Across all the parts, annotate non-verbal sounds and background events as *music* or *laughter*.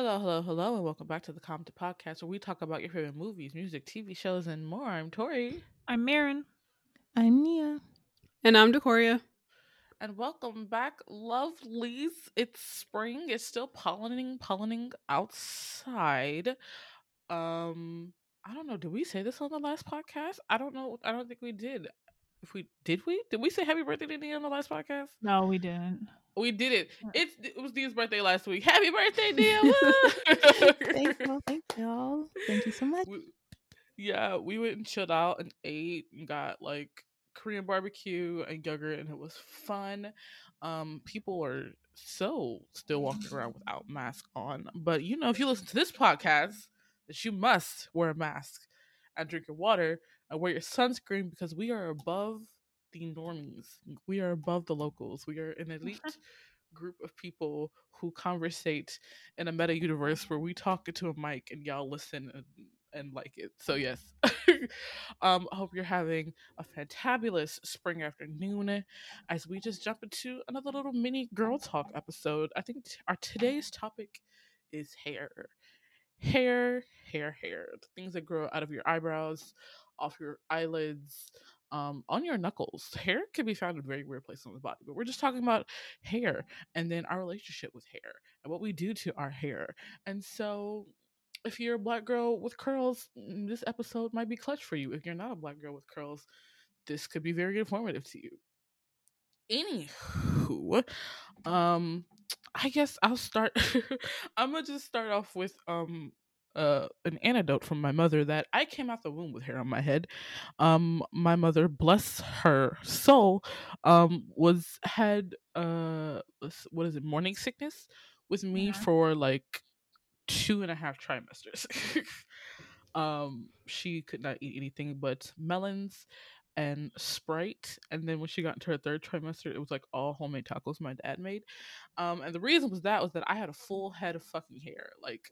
Hello, hello, hello, and welcome back to the Compton Podcast, where we talk about your favorite movies, music, TV shows, and more. I'm Tori, I'm Marin. I'm Nia. And I'm Decoria. and welcome back, lovelies. It's spring. It's still pollinating, pollinating outside. Um, I don't know. Did we say this on the last podcast? I don't know. I don't think we did. If we did, we did we say happy birthday to Nia on the last podcast? No, we didn't. We did it. It's it was Nia's birthday last week. Happy birthday, *laughs* Nia! Thank you. Thank y'all. *laughs* Thank you so much. we, yeah, we went and chilled out and ate and got like Korean barbecue and yogurt, and it was fun. Um, people are so still walking around without mask on, but you know, if you listen to this podcast, that you must wear a mask and drink your water and wear your sunscreen because we are above the normies. We are above the locals. We are an elite *laughs* group of people who conversate in a meta universe where we talk into a mic and y'all listen and, and like it. So yes. *laughs* um I hope you're having a fantabulous spring afternoon as we just jump into another little mini girl talk episode. I think t- our today's topic is hair. Hair, hair, hair. The things that grow out of your eyebrows, off your eyelids, um, on your knuckles. *laughs* Hair can be found in very weird places on the body, but we're just talking about hair and then our relationship with hair and what we do to our hair. And so, if you're a black girl with curls, mm, this episode might be clutch for you. If you're not a black girl with curls, this could be very informative to you. Anywho, um, I guess I'll start. *laughs* I'm gonna just start off with um uh an anecdote from my mother that I came out the womb with hair on my head. Um, my mother, bless her soul, um, was had uh what is it morning sickness with me Yeah. for like two and a half trimesters. *laughs* um, she could not eat anything but melons and Sprite. And then when she got into her third trimester, it was like all homemade tacos my dad made. Um, and the reason was that was that I had a full head of fucking hair. Like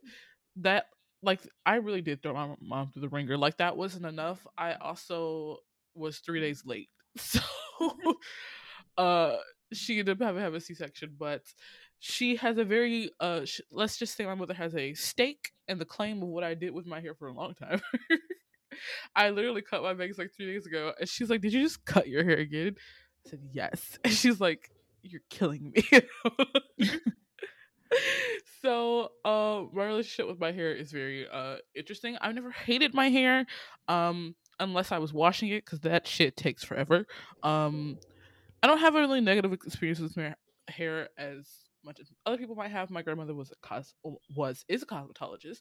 that like I really did throw my mom through the ringer. Like that wasn't enough. I also was three days late. *laughs* So uh she ended up having have a C section, but she has a very uh sh- let's just say my mother has a stake in the claim of what I did with my hair for a long time. *laughs* I literally cut my bangs like three days ago, and she's like, "Did you just cut your hair again?" I said, "Yes," *laughs* and she's like, "You're killing me." *laughs* so, uh, my relationship with my hair is very uh interesting. I've never hated my hair, um, unless I was washing it, because that shit takes forever. Um, I don't have a really negative experience with my hair as much as other people might have. My grandmother was a cos was is a cosmetologist,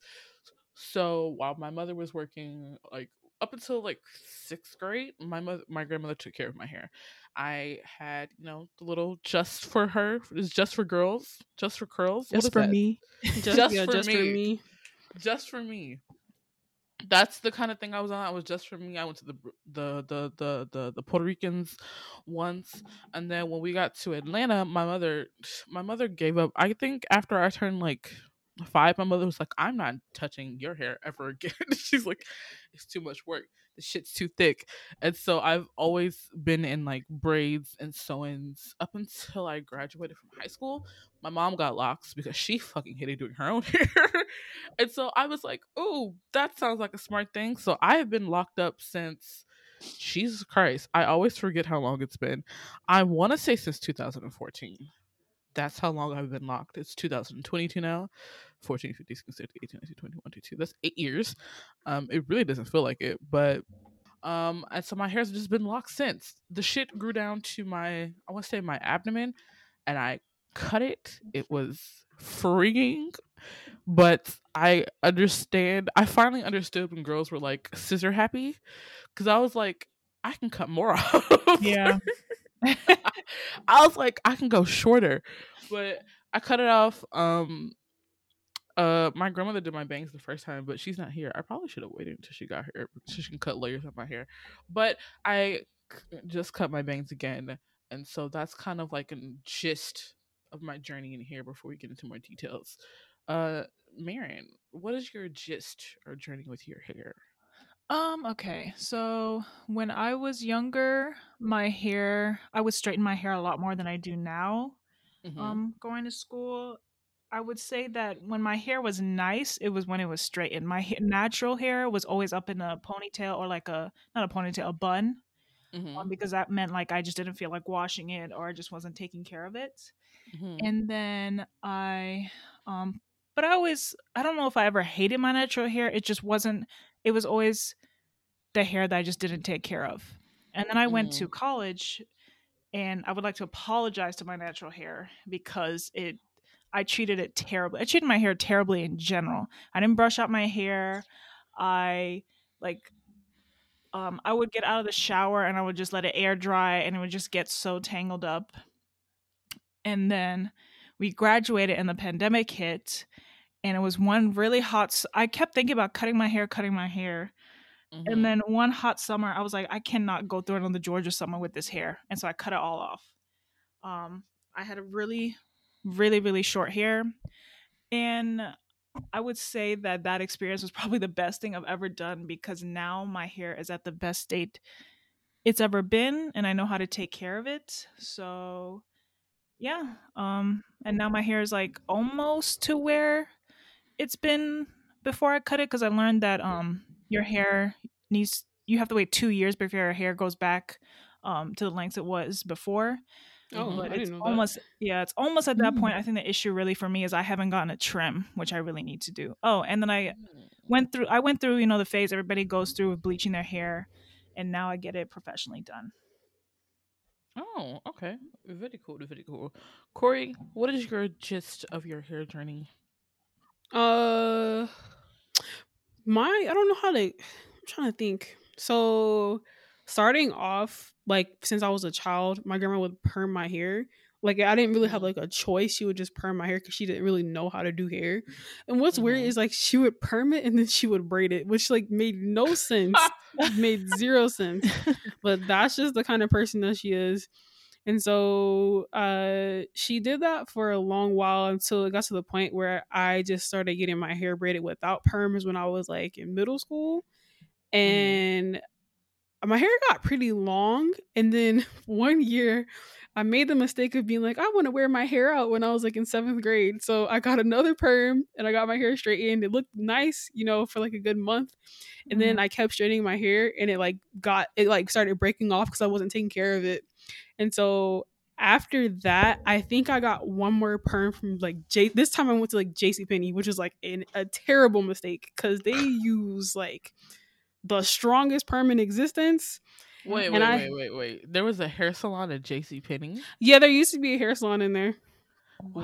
so while my mother was working like up until like sixth grade, my mother my grandmother took care of my hair. I had you know the little just for her is just for girls, just for curls. Just for that? me. *laughs* Just, Just yeah, for just for me. me. just for me. That's the kind of thing I was on. I was just for me. I went to the the the the the, the Puerto Ricans once, and then when we got to Atlanta, my mother my mother gave up. I think after I turned like five, my mother was like, "I'm not touching your hair ever *laughs* again." She's like, "It's too much work. The shit's too thick." And so I've always been in like braids and sew-ins up until I graduated from high school. My mom got locks because she fucking hated doing her own *laughs* hair. and so I was like, oh, that sounds like a smart thing. So I have been locked up since Jesus Christ. I always forget how long it's been. I want to say since 2014. That's how long I've been locked. It's 2022 now. 14, 15, 16, 18, 19, 20, 21, 22. That's eight years. Um, it really doesn't feel like it, but um, and so my hair's just been locked since. The shit grew down to my, I want to say my abdomen, and I cut it. It was freeing, but I understand. I finally understood when girls were like scissor happy, because I was like, I can cut more *laughs* off. Yeah. *laughs* I was like, I can go shorter, but I cut it off. Um, uh, my grandmother did my bangs the first time, but she's not here. I probably should have waited until she got here so she can cut layers of my hair. But I c- just cut my bangs again, and so that's kind of like a gist of my journey in here. Before we get into more details, uh, Marion, what is your gist or journey with your hair? Um, okay. So when I was younger, my hair I would straighten my hair a lot more than I do now. Mhm. Um, going to school. I would say that when my hair was nice, it was when it was straightened. My ha- natural hair was always up in a ponytail or like a not a ponytail, a bun, Mhm, um, because that meant like I just didn't feel like washing it or I just wasn't taking care of it. mhm. And then I, um, but I always, I don't know if I ever hated my natural hair. It just wasn't. It was always the hair that I just didn't take care of. And then I went to college, and I would like to apologize to my natural hair because it I treated it terribly. I treated my hair terribly in general. I didn't brush out my hair. I like um I would get out of the shower and I would just let it air dry and it would just get so tangled up. And then we graduated and the pandemic hit and it was one really hot i kept thinking about cutting my hair, cutting my hair. Mhm. And then one hot summer, I was like, I cannot go through another Georgia summer with this hair, and so I cut it all off. Um, I had a really, really, really short hair, and I would say that that experience was probably the best thing I've ever done because now my hair is at the best state it's ever been, and I know how to take care of it. So, yeah. Um, and now my hair is like almost to where it's been before I cut it because I learned that um your hair needs you have to wait two years before your hair goes back um to the length it was before. Oh. But I it's didn't know that. yeah, it's almost at that Mm. point. I think the issue really for me is I haven't gotten a trim, which I really need to do. Oh, and then I went through I went through, you know, the phase everybody goes through with bleaching their hair and now I get it professionally done. Oh, okay. Very cool. Very cool. Corey, what is your gist of your hair journey? Uh, my I don't know how to. I'm trying to think. So, starting off, like since I was a child, my grandma would perm my hair. Like I didn't really have like a choice. She would just perm my hair because she didn't really know how to do hair. And what's weird Mhm. is like she would perm it and then she would braid it, which like made no sense. *laughs* made zero sense. But that's just the kind of person that she is. And so uh she did that for a long while until it got to the point where I just started getting my hair braided without perms when I was like in middle school. And my hair got pretty long. And then *laughs* one year I made the mistake of being like, I want to wear my hair out when I was like in seventh grade. So I got another perm and I got my hair straightened. It looked nice, you know, for like a good month. And then mm-hmm. I kept straightening my hair and it like got, it like started breaking off because I wasn't taking care of it. And so after that, I think I got one more perm from like J. This time I went to like JC Penney, which is like an, a terrible mistake because they use like the strongest perm in existence. Wait, wait, I- wait, wait, wait. There was a hair salon at JC Penney. Yeah, there used to be a hair salon in there.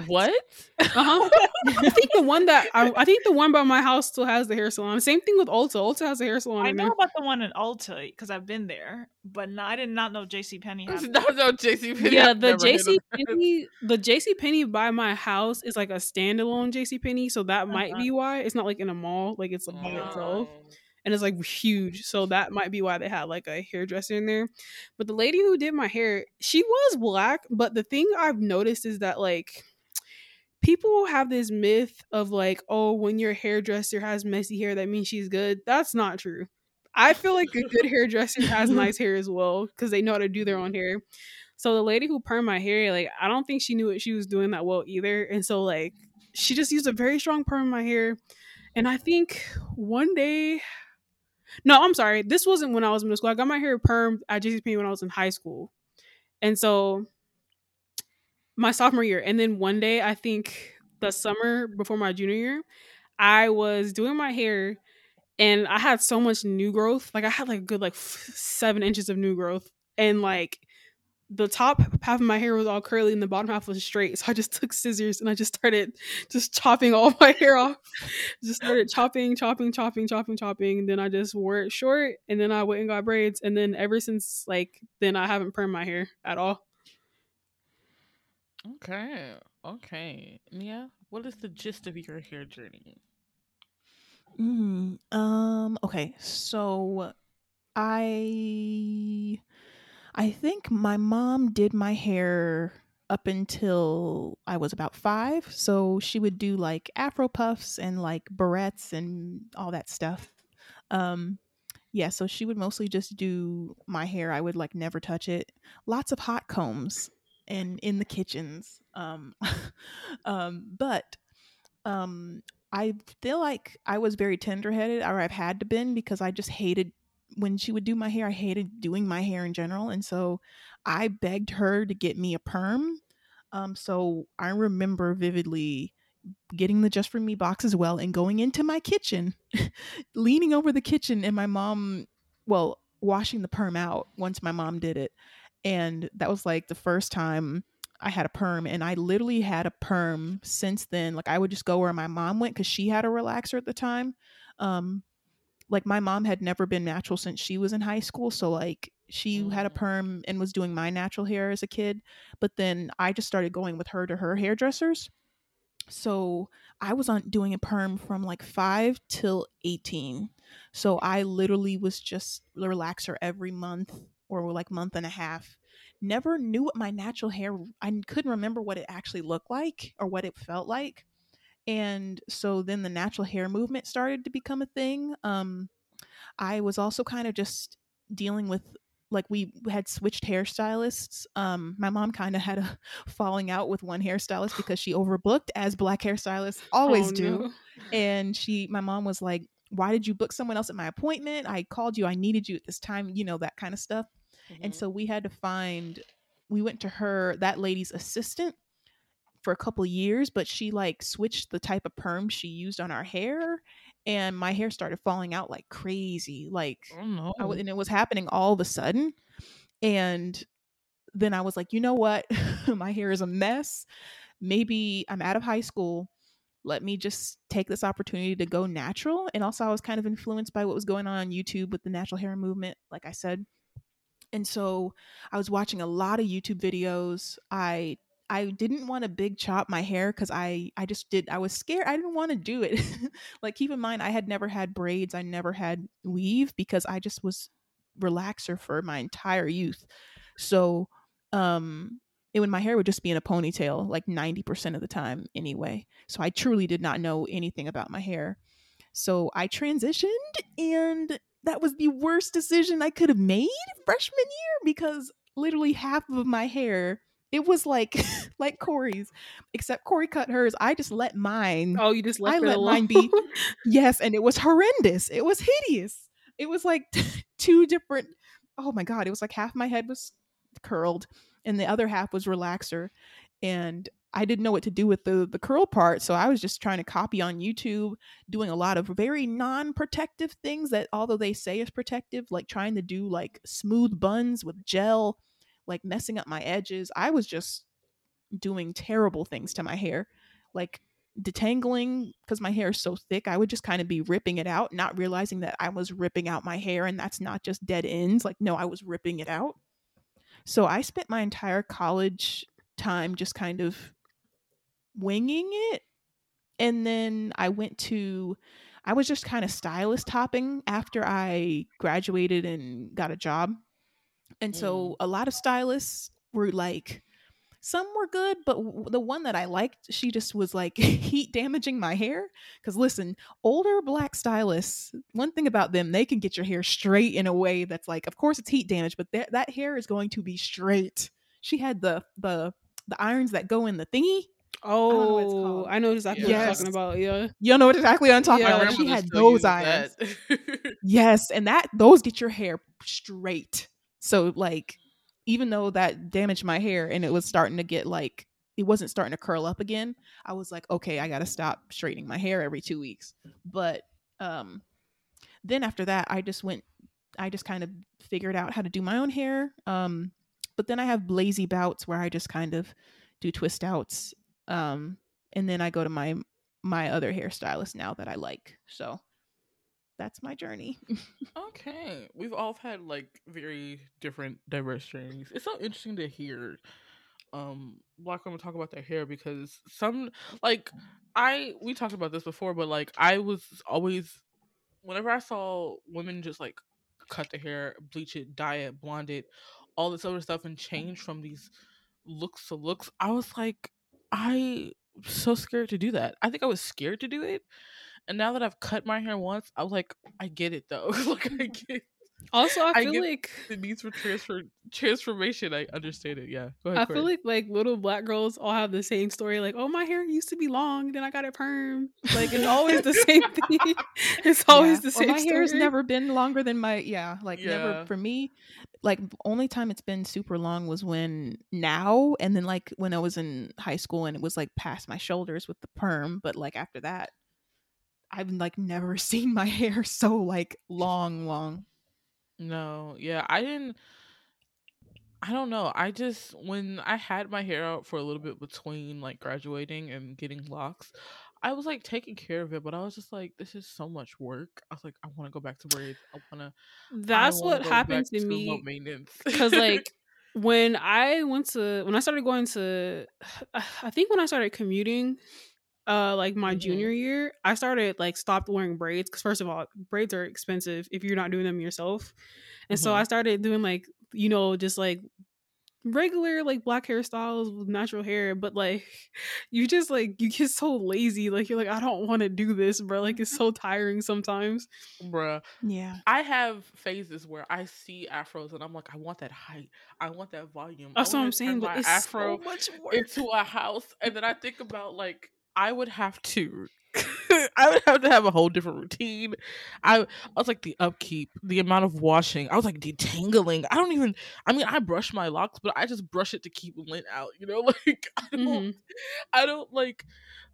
What? Uh-huh. *laughs* I think the one that I, I think the one by my house still has the hair salon. Same thing with Ulta. Ulta has a hair salon I in know there. about the one in Ulta because I've been there, but no, I did not know JC Penney had no, no, JC Penney. Yeah, the JC. Penney, the JC Penney by my house is like a standalone JC Penney, so that might Uh-huh. be why it's not like in a mall, like it's by itself, Oh. And it's like huge. So that might be why they had like a hairdresser in there. But the lady who did my hair, she was black, but the thing I've noticed is that like people have this myth of like, oh, when your hairdresser has messy hair, that means she's good. That's not true. I feel like a good hairdresser has *laughs* nice hair as well because they know how to do their own hair. So the lady who permed my hair, like, I don't think she knew what she was doing that well either. And so like she just used a very strong perm in my hair. And I think one day No, I'm sorry. This wasn't when I was in middle school. I got my hair permed at JCPenney when I was in high school. And so my sophomore year. And then one day, I think the summer before my junior year, I was doing my hair and I had so much new growth. Like I had like a good like seven inches of new growth. And like the top half of my hair was all curly and the bottom half was straight. So I just took scissors and I just started just chopping all *laughs* my hair off. Just started chopping, chopping, chopping, chopping, chopping. And then I just wore it short and then I went and got braids. And then ever since like then I haven't permed my hair at all. Okay. Okay. Nia, what is the gist of your hair journey? Mm, um. Okay. So, I, I think my mom did my hair up until I was about five. So she would do like afro puffs and like barrettes and all that stuff. Um. Yeah. So she would mostly just do my hair. I would like never touch it. Lots of hot combs and in the kitchens. Um. *laughs* um. But um I feel like I was very tender headed, or I've had to been because I just hated when she would do my hair, I hated doing my hair in general. And so I begged her to get me a perm. Um, so I remember vividly getting the Just For Me box as well and going into my kitchen, *laughs* leaning over the kitchen, and my mom, well, washing the perm out once my mom did it. And that was like the first time I had a perm. And I literally had a perm since then. Like I would just go where my mom went because she had a relaxer at the time. Um, like my mom had never been natural since she was in high school. So like she had a Mm. perm and was doing my natural hair as a kid. But then I just started going with her to her hairdressers. So I was on doing a perm from like five till 18. So I literally was just a relaxer every month or like month and a half. Never knew what my natural hair, I couldn't remember what it actually looked like or what it felt like. And so then the natural hair movement started to become a thing. Um, I was also kind of just dealing with like we had switched hairstylists. Um, my mom kind of had a *laughs* falling out with one hairstylist because she overbooked, as black hairstylists always Oh, do. no. And she, my mom was like, "Why did you book someone else at my appointment? I called you. I needed you at this time. You know that kind of stuff." And Mhm. so we had to find. We went to her, that lady's assistant, for a couple years, but she like switched the type of perm she used on our hair, and my hair started falling out like crazy. Like oh no. I and it was happening all of a sudden. And then I was like, you know what? *laughs* My hair is a mess. Maybe I'm out of high school. Let me just take this opportunity to go natural. And also, I was kind of influenced by what was going on on YouTube with the natural hair movement, like I said. And so I was watching a lot of YouTube videos. I I didn't want to big chop my hair because I I just did I was scared. I didn't want to do it. *laughs* like keep in mind I had never had braids. I never had weave because I just was relaxer for my entire youth. So um it, when my hair would just be in a ponytail like 90% of the time anyway. So I truly did not know anything about my hair. So I transitioned and that was the worst decision I could have made freshman year because literally half of my hair it was like *laughs* like Corey's, except Corey cut hers. I just let mine. Oh, you just left I let alone. mine be. *laughs* Yes, and it was horrendous. It was hideous. It was like *laughs* two different. Oh my god! It was like half my head was curled, and the other half was relaxer, and I didn't know what to do with the the curl part. So I was just trying to copy on YouTube, doing a lot of very non-protective things that, although they say is protective, like trying to do like smooth buns with gel, like messing up my edges. I was just doing terrible things to my hair, like detangling because my hair is so thick. I would just kind of be ripping it out, not realizing that I was ripping out my hair and that's not just dead ends. Like, no, I was ripping it out. So I spent my entire college time just kind of winging it. And then I went to, I was just kind of stylist hopping after I graduated and got a job. And mm. so a lot of stylists were like, some were good, but w- the one that I liked, she just was like *laughs* heat damaging my hair. Because listen, older black stylists, one thing about them, they can get your hair straight in a way that's like, of course it's heat damage, but that that hair is going to be straight. She had the the the irons that go in the thingy. don't know what it's Oh, called. I know exactly what Yes. you're talking about. Yeah. You know exactly what I'm talking Yeah. My about. She had those irons. *laughs* Yes, and that those get your hair straight. So like even though that damaged my hair and it was starting to get like it wasn't starting to curl up again, I was like, okay, I got to stop straightening my hair every 2 weeks. But um then after that, I just went I just kind of figured out how to do my own hair. Um but then I have lazy bouts where I just kind of do twist outs. Um and then I go to my my other hairstylist now that I like. So that's my journey. *laughs* Okay, we've all had like very different, diverse journeys. It's so interesting to hear um black women talk about their hair because some like I we talked about this before, but like I was always whenever I saw women just like cut their hair, bleach it, dye it, blonde it, all this other stuff, and change from these looks to looks, I was like, I so scared to do that. I think I was scared to do it. And now that I've cut my hair once, I was like, I get it though. *laughs* like I mm. get Also, I I feel get like the needs for transfer transformation. I understand it. Yeah, go ahead. I feel like like little black girls all have the same story. Like, oh, my hair used to be long, then I got it perm. Like it's always the *laughs* same thing. *laughs* It's always Yeah. the Or same. my hair's story. never been longer than my yeah, like Yeah. never for me. Like only time it's been super long was when now and then like when I was in high school and it was like past my shoulders with the perm, but like after that I've like never *laughs* seen my hair so like long long. No, yeah, I didn't. I don't know. I just when I had my hair out for a little bit between like graduating and getting locks, I was like taking care of it, but I was just like, this is so much work. I was like, I want to go back to braids. I want to. That's what happened to low me. maintenance. because like *laughs* when i went to when i started going to *sighs* i think when i started commuting uh like my Mhm. junior year i started like stopped wearing braids because first of all braids are expensive if you're not doing them yourself and so Mhm. i started doing like you know just like regular like black hairstyles with natural hair but like *laughs* you just like you get so lazy like you're like i don't want to do this bro like it's so tiring sometimes bruh. Yeah. I have phases where I see afros and I'm like, I want that height. I want that volume. that's I what i'm saying but my it's afro so much work into a house and then i think about like i would have to *laughs* i would have to have a whole different routine i i was like the upkeep the amount of washing i was like detangling i don't even i mean i brush my locks but i just brush it to keep lint out you know *laughs* like i don't Mhm. i don't like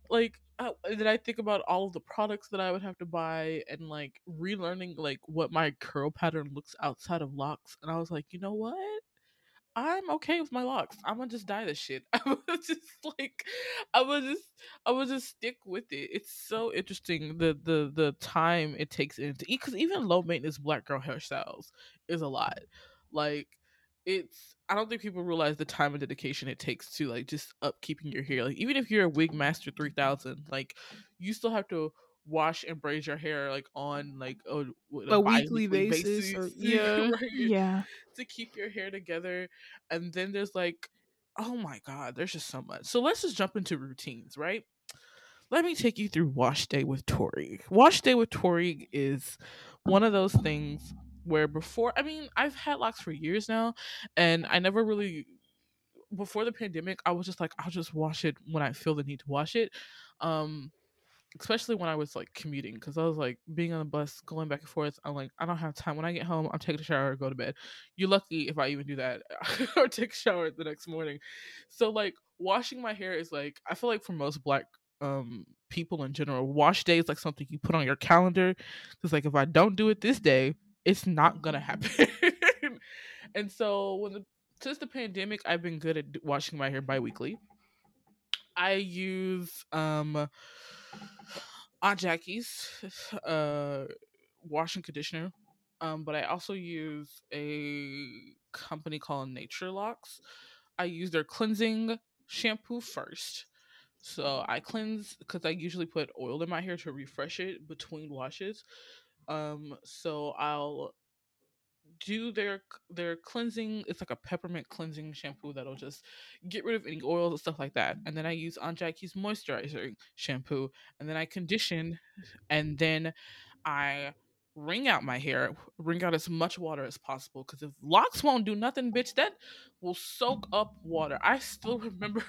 like uh, then I think about all of the products that I would have to buy and like relearning like what my curl pattern looks outside of locks. And I was like, you know what? I'm okay with my locks. I'm gonna just dye this shit. *laughs* I was just like, I was just, I'm gonna just stick with it. It's so interesting the the the time it takes into because even low maintenance black girl hairstyles is a lot. Like, it's I don't think people realize the time and dedication it takes to like just upkeeping your hair. Like, even if you're a wig master three thousand, like you still have to wash and braid your hair like on like a, A weekly bi-weekly basis or- *laughs* yeah. right? Yeah. to keep your hair together. And then there's like, oh my God, there's just so much. So let's just jump into routines, right? Let me take you through Wash Day with Tori. Wash Day with Tori is one of those things where before, I mean, I've had locks for years now, and I never really, before the pandemic, I was just like, I'll just wash it when I feel the need to wash it. Um, especially when I was like commuting, because I was like being on the bus, going back and forth. I'm like, I don't have time. When I get home, I'm taking a shower, go to bed. You're lucky if I even do that *laughs* or take a shower the next morning. So like washing my hair is like I feel like for most black um people in general, wash day is like something you put on your calendar. Because like if I don't do it this day, it's not gonna happen. *laughs* and so when the since the pandemic, I've been good at washing my hair bi-weekly. I use um Aunt Jackie's *sighs* uh and conditioner. Um, but I also use a company called Nature Locks. I use their cleansing shampoo first. So I cleanse because I usually put oil in my hair to refresh it between washes. Um, so I'll do their their cleansing. It's like a peppermint cleansing shampoo that'll just get rid of any oils and stuff like that. And then I use Aunt Jackie's moisturizing shampoo, and then I condition, and then I wring out my hair, wring out as much water as possible. Because if locks won't do nothing, bitch, that will soak up water. I still *laughs* remember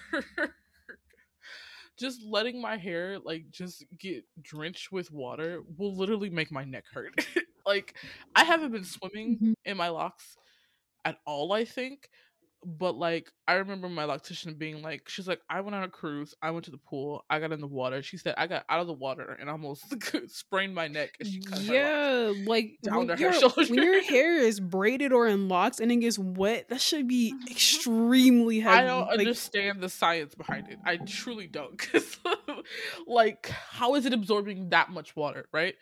just letting my hair like just get drenched with water will literally make my neck hurt. *laughs* like I haven't been swimming Mhm. in my locks at all, I think. But like I remember my loctician being like, she's like, I went on a cruise, I went to the pool, I got in the water. She said I got out of the water and almost *laughs* sprained my neck. And she cut yeah, like down when, *laughs* your, when your hair is braided or in locks and it gets wet, that should be extremely heavy. *laughs* I don't Like, understand the science behind it. I truly don't. 'Cause, like, how is it absorbing that much water, right?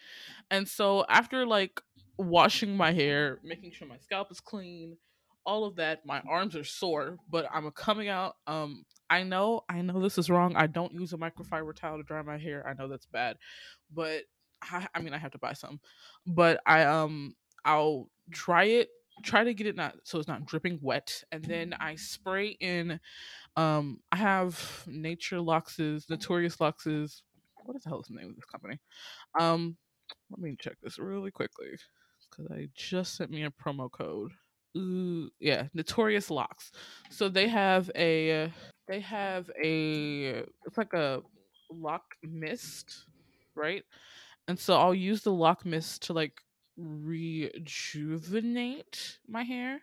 And so after like washing my hair, making sure my scalp is clean, all of that, my arms are sore, but I'm coming out. Um, I know, I know this is wrong. I don't use a microfiber towel to dry my hair. I know that's bad, but I, I mean, I have to buy some. But I um, I'll dry it try to get it not so it's not dripping wet and then i spray in um i have nature luxes notorious luxes what is the hell is the name of this company um let me check this really quickly because I just sent me a promo code. Ooh, yeah, Notorious Locks. So they have a they have a it's like a lock mist, right? And so I'll use the lock mist to like rejuvenate my hair,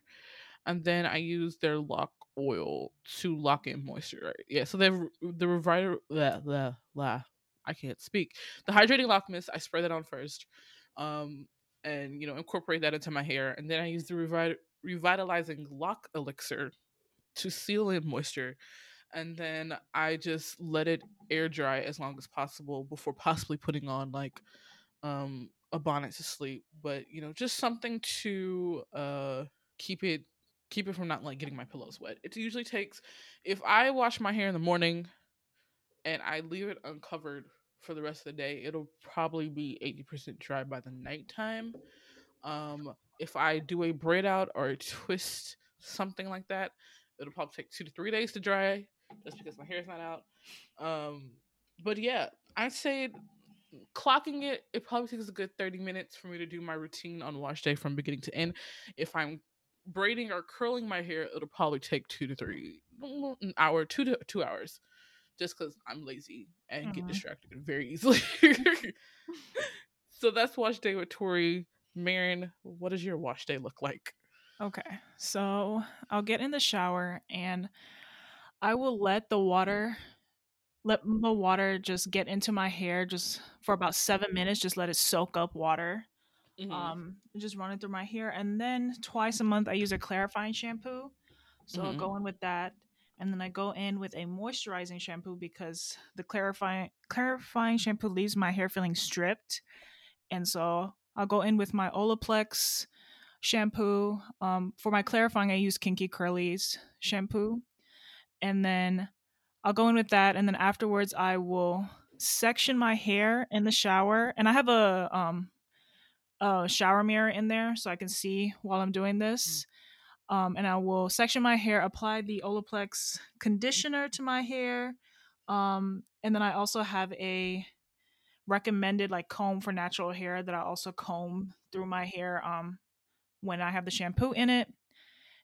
and then I use their lock oil to lock in moisture. Right? Yeah. So they've the revital. Blah, blah, la. I can't speak. The hydrating lock mist. I spray that on first, um, and you know incorporate that into my hair, and then I use the revi- revitalizing lock elixir to seal in moisture and then I just let it air dry as long as possible before *laughs* possibly putting on like um a bonnet to sleep. But you know just something to uh keep it keep it from not like getting my pillows wet. It usually takes if i wash my hair in the morning and i leave it uncovered for the rest of the day it'll probably be 80% dry by the nighttime. Um if i do a braid out or a *laughs* twist something like that it'll probably take two to three days to dry just because my hair's not out um but yeah i'd say clocking it, it probably takes a good 30 minutes for me to do my routine on wash day from beginning to end. If I'm braiding or curling my hair, it'll probably take two to three, an hour, two to two hours, just because I'm lazy and mm-hmm. get distracted very easily. *laughs* so that's wash day with Tori. Marin, what does your wash day look like? Okay, so I'll get in the shower and I will let the water let the water just get into my hair just for about seven minutes. Just let it soak up water. Mm-hmm. Um, just run it through my hair, and then twice a month I use a clarifying shampoo. So mm-hmm. I'll go in with that, and then I go in with a moisturizing shampoo because the clarifying clarifying shampoo leaves my hair feeling stripped, and so I'll go in with my Olaplex shampoo. Um, for my clarifying, I use Kinky Curly's shampoo, and then I'll go in with that, and then afterwards I will section my hair in the shower, and I have a um a shower mirror in there so I can see while I'm doing this. Um, and I will section my hair, apply the Olaplex conditioner to my hair, um, and then I also have a recommended like comb for natural hair that I also comb through my hair um, when I have the shampoo in it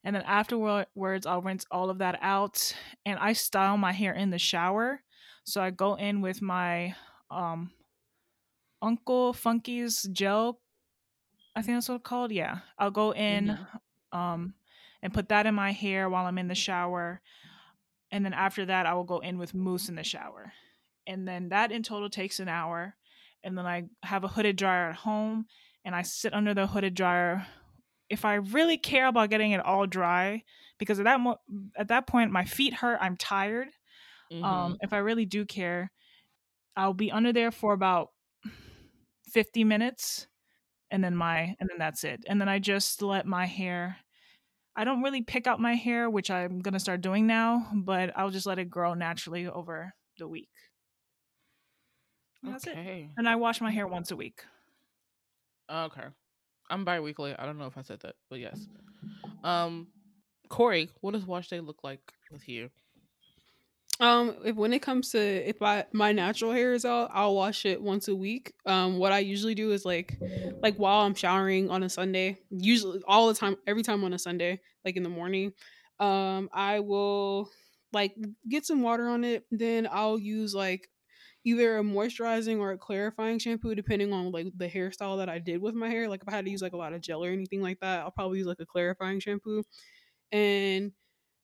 and then afterwards I'll rinse all of that out and I style my hair in the shower. So I go in with my um Uncle Funky's gel. I think that's what it's called. Yeah. I'll go in mm-hmm. um and put that in my hair while I'm in the shower. And then after that I will go in with mousse in the shower. And then that in total takes an hour. And then I have a hooded dryer at home and I sit under the hooded dryer if I really care about getting it all dry, because at that mo- at that point my feet hurt, I'm tired. Mm-hmm. Um, if I really do care, I'll be under there for about 50 minutes and then my and then that's it. And then I just let my hair I don't really pick out my hair, which I'm going to start doing now, but I'll just let it grow naturally over the week. And okay. And I wash my hair once a week. Okay. I'm bi-weekly. I don't know if I said that, but yes. Um, Corey, what does wash day look like with you? Um, if when it comes to if I, my natural hair is out, I'll wash it once a week. Um, what I usually do is like, like while I'm showering on a Sunday, usually all the time, every time on a Sunday, like in the morning, um, I will like get some water on it. Then I'll use like either a moisturizing or a clarifying shampoo depending on like the hairstyle that I did with my hair. Like if I had to use like a lot of gel or anything like that, I'll probably use like a clarifying shampoo. And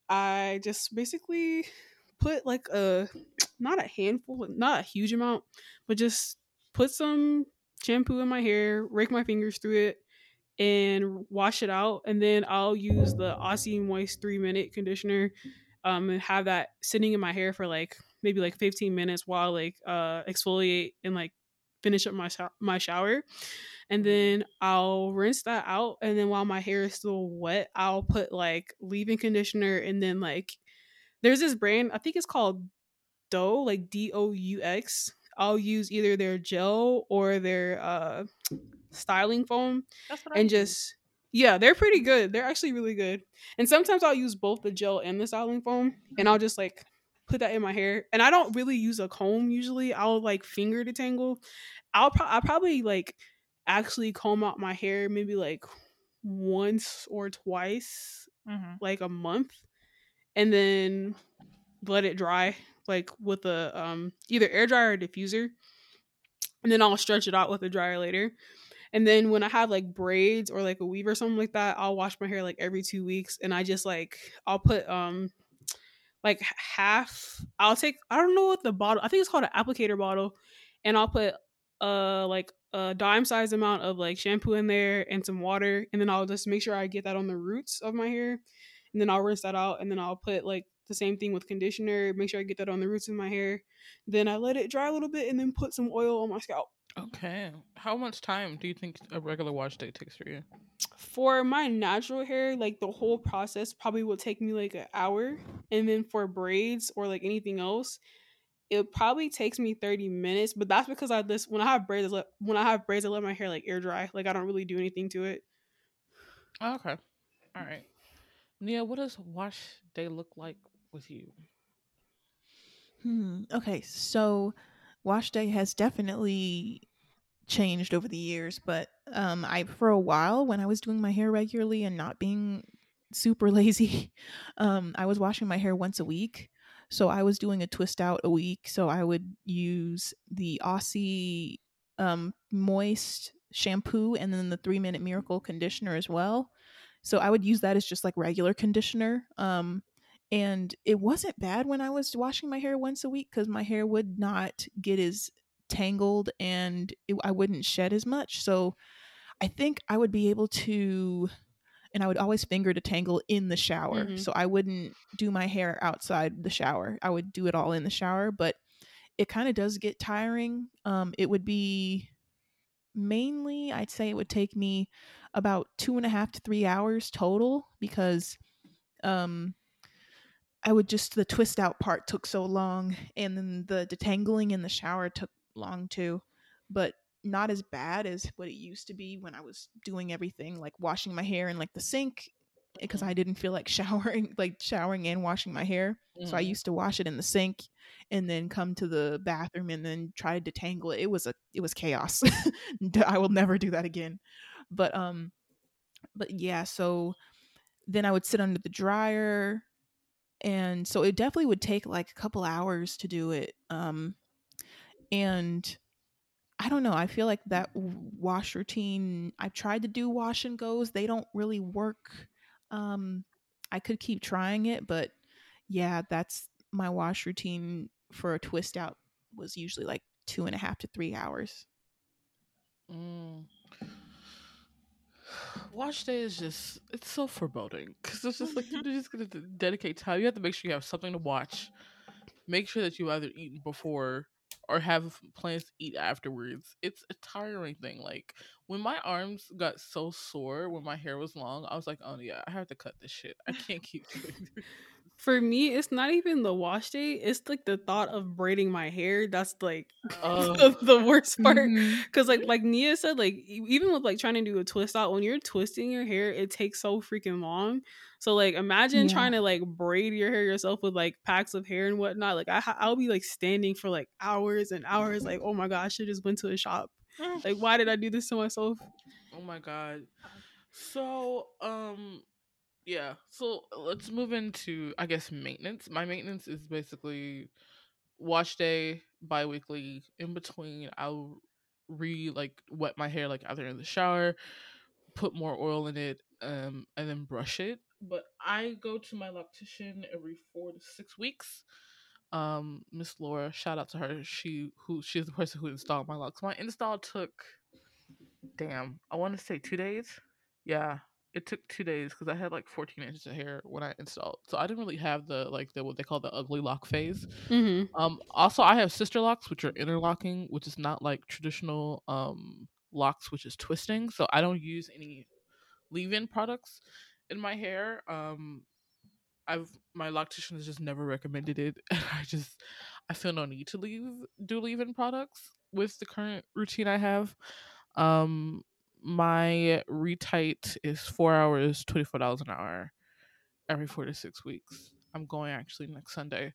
I just basically put like a not a handful, not a huge amount, but just put some shampoo in my hair, rake my fingers through it, and wash it out. And then I'll use the Aussie Moist three minute conditioner um, and have that sitting in my hair for like maybe like 15 minutes while like uh exfoliate and like finish up my sh- my shower. And then I'll rinse that out and then while my hair is still wet I'll put like leave-in conditioner and then like there's this brand I think it's called Doux like D O U X. I'll use either their gel or their uh styling foam and just yeah they're pretty good. They're actually really good. And sometimes I'll use both the gel and the styling foam and I'll just like put that in my hair. And I don't really use a comb usually. I'll like finger detangle. I'll pro- I probably like actually comb out my hair maybe like once or twice Mhm. like a month and then let it dry like with a um either air dryer or diffuser and then I'll stretch it out with a dryer later. And then when I have like braids or like a weave or something like that, I'll wash my hair like every 2 weeks and I just like I'll put um like half I'll take I don't know what the bottle I think it's called an applicator bottle and I'll put uh like a dime size amount of like shampoo in there and some water and then I'll just make sure I get that on the roots of my hair and then I'll rinse that out and then I'll put like the same thing with conditioner make sure I get that on the roots of my hair. Then I let it dry a little bit and then put some oil on my scalp Okay. How much time do you think a regular wash day takes for you? for my natural hair like the whole process probably will take me like an hour and then for braids or like anything else it probably takes me 30 minutes but that's because i just when i have braids I let, when i have braids i let my hair like air dry like i don't really do anything to it Okay. All right. Nia, what does wash day look like with you? Hmm. Okay, so wash day has definitely changed over the years, but um, I for a while when I was doing my hair regularly and not being super *laughs* lazy, um, I was washing my hair once a week. So I was doing a twist out a week. So I would use the Aussie um, moist shampoo and then the three minute miracle conditioner as well. So I would use that as just like regular conditioner. Um, and it wasn't bad when I was washing my hair once a week because my hair would not get as tangled and it, I wouldn't shed as much. So I think I would be able to, and I would always finger detangle in the shower. Mhm. So I wouldn't do my hair outside the shower. I would do it all in the shower, but it kind of does get tiring. Um, it would be mainly, I'd say it would take me about two and a half to three hours total because um I would just the twist out part took so long and then the detangling in the shower took long too. But not as bad as what it used to be when I was doing everything like washing my hair in like the sink because I didn't feel like *laughs* showering like showering and washing my hair. So I Mhm. used to wash it in the sink and then come to the bathroom and then try to detangle it. It was a it was chaos. *laughs* I will never do that again. But um but yeah, so then I would sit under the dryer and so it definitely would take like a couple hours to do it. Um and I don't know. I feel like that wash routine. I've tried to do wash and goes. They don't really work. Um, I could keep trying it, but yeah, that's my wash routine for a twist out was usually like two and a half to three hours. Mm. Wash day is just it's so foreboding because it's just like mm-hmm. you're just gonna dedicate time. You have to make sure you have something to watch. Make sure that you either eat before or have plans to eat afterwards. It's a tiring thing. Like when my arms got so sore when my hair was long, I was like, oh yeah, I have to cut this shit. I can't keep doing *laughs* this. For me it's not even the wash day it's like the thought of braiding my hair that's like *laughs* Oh. the, the worst part Mhm. Cause like like Nia said, like even with like trying to do a twist out, when you're twisting your hair, it takes so freaking long. So like imagine Yeah. trying to like braid your hair yourself with like packs of hair and whatnot. Like I I'll be like standing for like hours and hours. Like oh my gosh, I should just went to a shop. *sighs* Like why did I do this to myself? Oh my god. So, um yeah. So let's move into I guess maintenance. My maintenance is basically wash day, bi-weekly. In between I'll re like wet my hair like either in the shower, put more oil in it, um, and then brush it. But I go to my loctician every four to six weeks. Um, Miss Laura, shout out to her. She who she's the person who installed my locks. My install took damn, I want to say two days. Yeah, it took two days because I had like 14 inches of hair when I installed, so I didn't really have the like the what they call the ugly lock phase. Mm-hmm. Um, also I have sister locks, which are interlocking, which is not like traditional um locks, which is twisting. So I don't use any leave-in products in my hair. Um, I've my loctician has just never recommended it, *laughs* and I just I feel no need to leave do leave-in products with the current routine I have. Um, my retight is four hours, twenty four dollars an hour, every four to six weeks. I'm going actually next Sunday.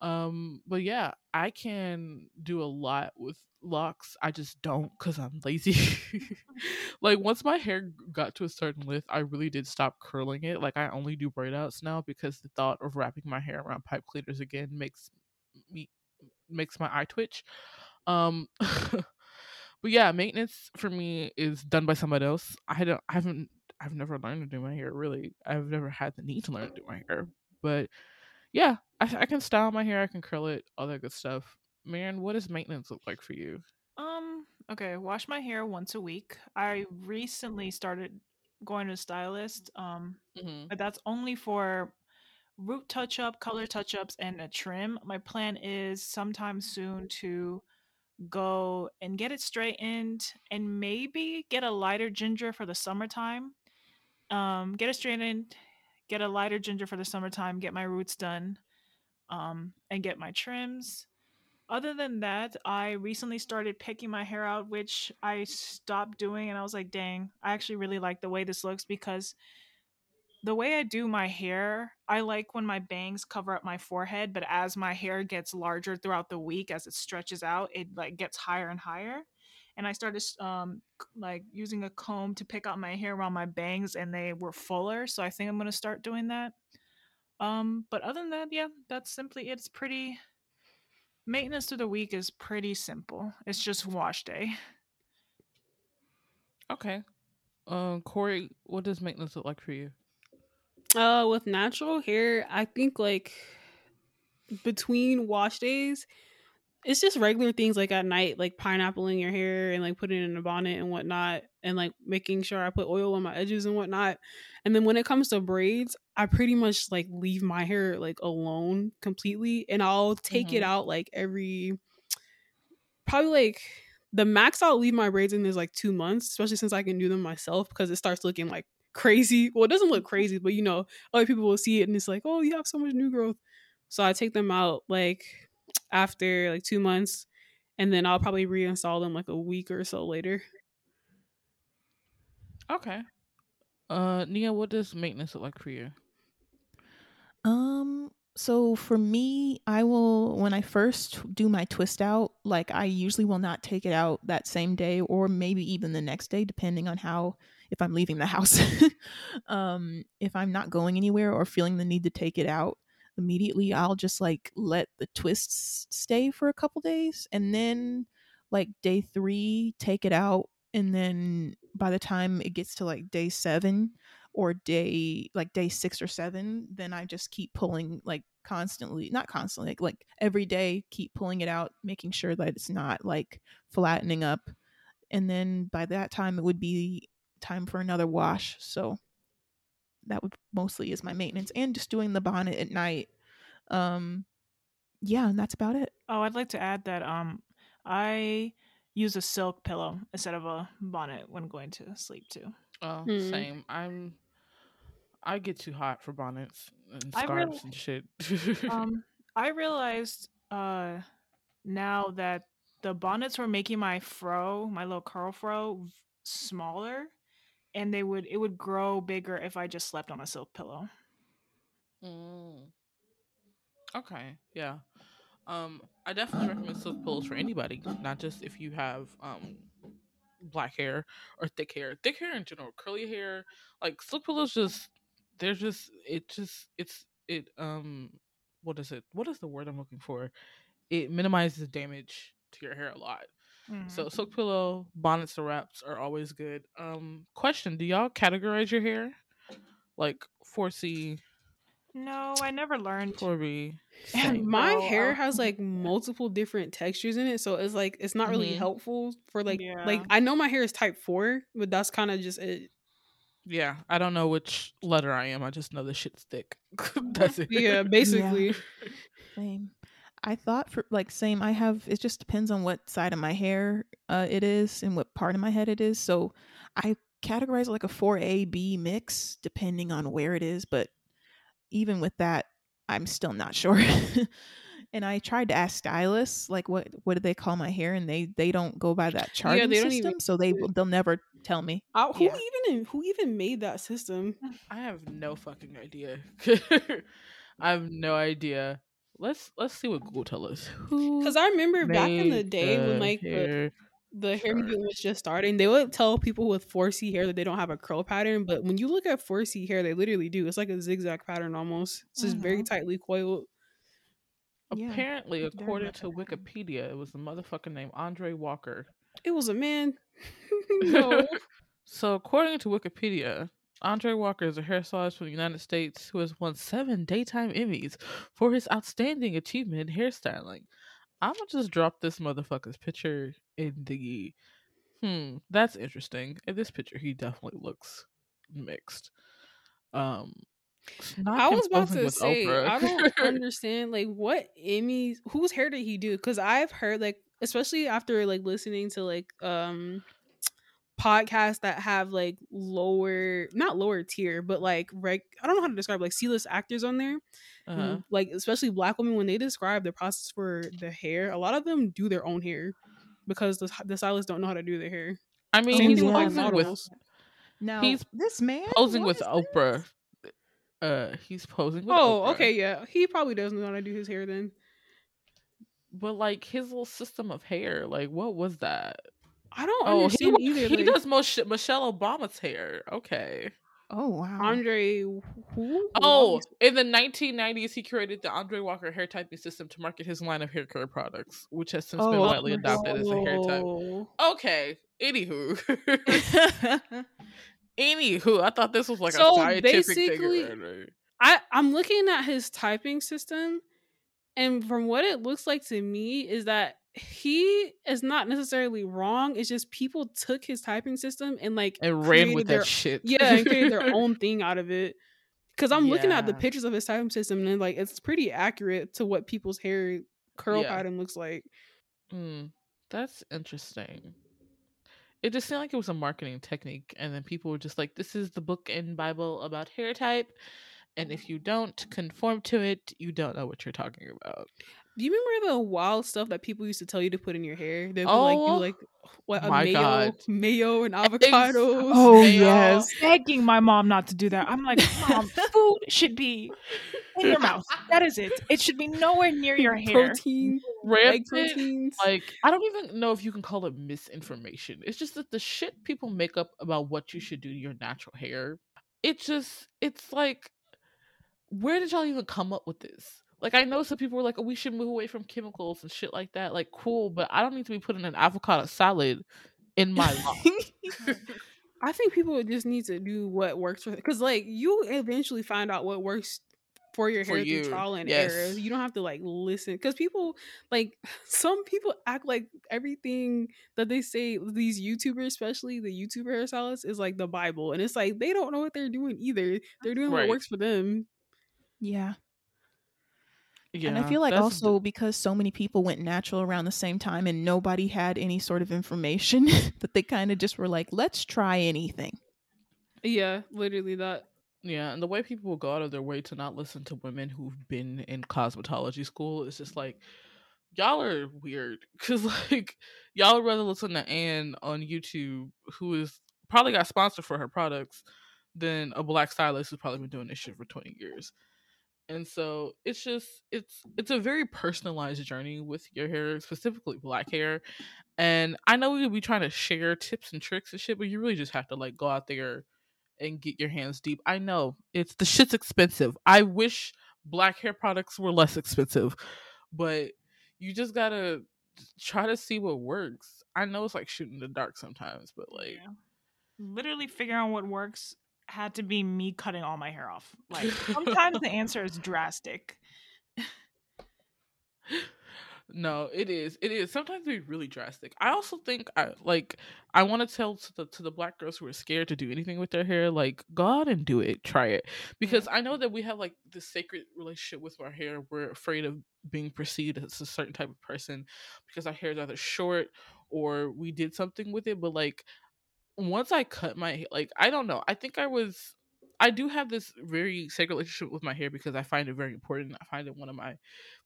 Um, but yeah, I can do a lot with locks. I just don't because I'm lazy. *laughs* like once my hair got to a certain length, I really did stop curling it. Like I only do braid outs now because the thought of wrapping my hair around pipe cleaners again makes me makes my eye twitch. Um *laughs* but yeah, maintenance for me is done by somebody else. I don't I haven't I've never learned to do my hair really. I've never had the need to learn to do my hair. But yeah, I, I can style my hair, I can curl it, all that good stuff. Man, what does maintenance look like for you? Um, okay, wash my hair once a week. I recently started going to a stylist. Um, Mm-hmm. but that's only for root touch up, color touch ups, and a trim. My plan is sometime soon to go and get it straightened and maybe get a lighter ginger for the summertime. Um, get it straightened, get a lighter ginger for the summertime, get my roots done, um, and get my trims. Other than that, I recently started picking my hair out, which I stopped doing, and I was like, dang, I actually really like the way this looks because the way I do my hair, I like when my bangs cover up my forehead, but as my hair gets larger throughout the week, as it stretches out, it like gets higher and higher. And I started um like using a comb to pick out my hair around my bangs, and they were fuller. So I think I'm gonna start doing that. Um, but other than that, yeah, that's simply it. It's pretty maintenance through the week is pretty simple. It's just wash day. Okay. Um, Corey, what does maintenance look like for you? Uh, with natural hair, I think like between wash days, it's just regular things like at night, like pineapple in your hair and like putting it in a bonnet and whatnot, and like making sure I put oil on my edges and whatnot. And then when it comes to braids, I pretty much like leave my hair like alone completely, and I'll take it Mhm. out like every probably like the max I'll leave my braids in is like two months, especially since I can do them myself because it starts looking like crazy. Well, it doesn't look crazy, but you know, other people will see it and it's like, oh, you have so much new growth. So I take them out like after like two months, and then I'll probably reinstall them like a week or so later. Okay. Uh, Nia, what does maintenance look like for you? Um, so for me, I will when I first do my twist out, like I usually will not take it out that same day or maybe even the next day depending on how if I'm leaving the house. *laughs* um, if I'm not going anywhere or feeling the need to take it out immediately, I'll just like let the twists stay for a couple days and then like day 3 take it out and then by the time it gets to like day 7 or day like day six or seven, then I just keep pulling like constantly, not constantly, like, like every day, keep pulling it out, making sure that it's not like flattening up. And then by that time, it would be time for another wash. So that would mostly is my maintenance and just doing the bonnet at night. Um, yeah, and that's about it. Oh, I'd like to add that um I use a silk pillow instead of a bonnet when going to sleep too. Oh, Hmm. same. I'm. I get too hot for bonnets and scarves really- and shit. Um *laughs* I realized uh now that the bonnets were making my fro, my little curl fro v- smaller and they would it would grow bigger if I just slept on a silk pillow. Mm. Okay, yeah. Um, I definitely recommend silk pillows for anybody, not just if you have um black hair or thick hair. Thick hair in general, curly hair, like silk pillows just they're just it just it's it um what is it? What is the word I'm looking for? It minimizes damage to your hair a lot. Mm. So silk pillow, bonnets or wraps are always good. Um question, do y'all categorize your hair? Like 4C, no, I never learned. 4B. And My No, hair has like *laughs* multiple different textures in it, so it's like it's not really Mhm. helpful for like Yeah. like I know my hair is type four, but that's kind of just it. Yeah, I don't know which letter I am. I just know the shit's thick. *laughs* That's *laughs* it. Yeah, basically. Same. I thought for like same. I have. It just depends on what side of my hair uh, it is and what part of my head it is. So I categorize it like a four A B mix depending on where it is. But even with that, I'm still not *laughs* sure. and I tried to ask stylists like what what do they call my hair, and they they don't go by that charting they don't system. even so they they'll never tell me. Uh, who Yeah. even who even made that system? I have no fucking idea. *laughs* I have no idea. Let's let's see what Google tell us. Because I remember back in the made day when like the, hair the hair movement was just starting, they would tell people with 4C hair that they don't have a curl pattern. But when you look at 4C hair, they literally do. It's like a zigzag pattern almost. It's just very Mhm. tightly coiled. Yeah, Apparently, it's according to. Wikipedia, it was a motherfucker named Andre Walker. It was a man. *laughs* *laughs* no. so, according to Wikipedia, Andre Walker is a hairstylist from the United States who has won seven daytime Emmys for his outstanding achievement in hairstyling. I'm gonna just drop this motherfucker's picture in the. Hmm, that's interesting. In this picture, he definitely looks mixed. Um, I was about to say, Oprah. I don't *laughs* understand like what Emmys whose hair did he do? Because I've heard like especially after like listening to like um podcasts that have like lower not lower tier, but like reg I don't know how to describe like C list actors on there. Uh-huh. who, like especially black women when they describe the process for the hair, a lot of them do their own hair because the, the stylists don't know how to do their hair. I mean, Same he's thing with posing with models. Now He's this man posing with Oprah. this? Uh, he's posing with Oh, Oprah. okay, yeah. He probably doesn't know how to do his hair then. But like his little system of hair, like what was that? I don't Oh, he, understand wa- either. he like, does Moshe- Michelle Obama's hair. Okay. Oh wow. Andre who? Oh, in the 1990s, he created the Andre Walker hair typing system to market his line of hair care products, which has since been Oh, widely okay. adopted as a hair type. Okay. Anywho, *laughs* anywho, I thought this was like So, a scientific basically- thing. right? I I'm looking at his typing system, and from what it looks like to me is that he is not necessarily wrong. It's just people took his typing system and like And ran with their that shit. yeah and created their *laughs* own thing out of it. Because I'm looking at the pictures of his typing system and like it's pretty accurate to what people's hair curl Yeah. pattern looks like. Mm, that's interesting. It just seemed like it was a marketing technique, and then people were just like, "This is the book and Bible about hair type, and if you don't conform to it, you don't know what you're talking about." Do you remember the wild stuff that people used to tell you to put in your hair? They would like Oh, do like what a my mayo, God. mayo and *laughs* Eggs. avocados. Oh Mayo. yes, begging my mom not to do that. I'm like, mom, *laughs* food should be in your mouth. That is it. It should be nowhere near your *laughs* hair. protein, Rampant, proteins. like I don't even know if you can call it misinformation. It's just that the shit people make up about what you should do to your natural hair. It just, it's like, where did y'all even come up with this? Like I know some people were like, "Oh, we should move away from chemicals and shit like that." Like, cool, but I don't need to be putting an avocado salad in my mouth. *laughs* I think people just need to do what works for them. because like you eventually find out what works for your For hair you, through trial and error. You don't have to like listen because people like *sighs* some people act like everything that they say these YouTubers, especially the YouTuber hairstylists, is like the Bible, and it's like they don't know what they're doing either. They're doing Right. what works for them. Yeah. Yeah, and I feel like also because so many people went natural around the same time and nobody had any sort of information *laughs* that they kind of just were like, let's try anything. Yeah, literally that. Yeah, and the way people will go out of their way to not listen to women who've been in cosmetology school is just like y'all are weird *laughs* because like y'all would rather listen to Anne on YouTube who is probably got sponsored for her products than a black stylist who's probably been doing this shit for 20 years. And so it's just it's it's a very personalized journey with your hair, specifically black hair. And I know we would be trying to share tips and tricks and shit, but you really just have to like go out there and get your hands deep. I know it's the shit's expensive. I wish black hair products were less expensive, but you just gotta try to see what works. I know it's like shooting in the dark sometimes, but like Yeah. Literally figuring out what works had to be me cutting all my hair off. Like sometimes the answer is drastic. *laughs* no, it is. It is. Sometimes be really drastic. I also think I like I want to tell to the to the black girls who are scared to do anything with their hair, like go out and do it. Try it. Because I know that we have like this sacred relationship with our hair. We're afraid of being perceived as a certain type of person because our hair is either short or we did something with it. But like once I cut my like I don't know. I think I was I do have this very sacred relationship with my hair because I find it very important. I find it one of my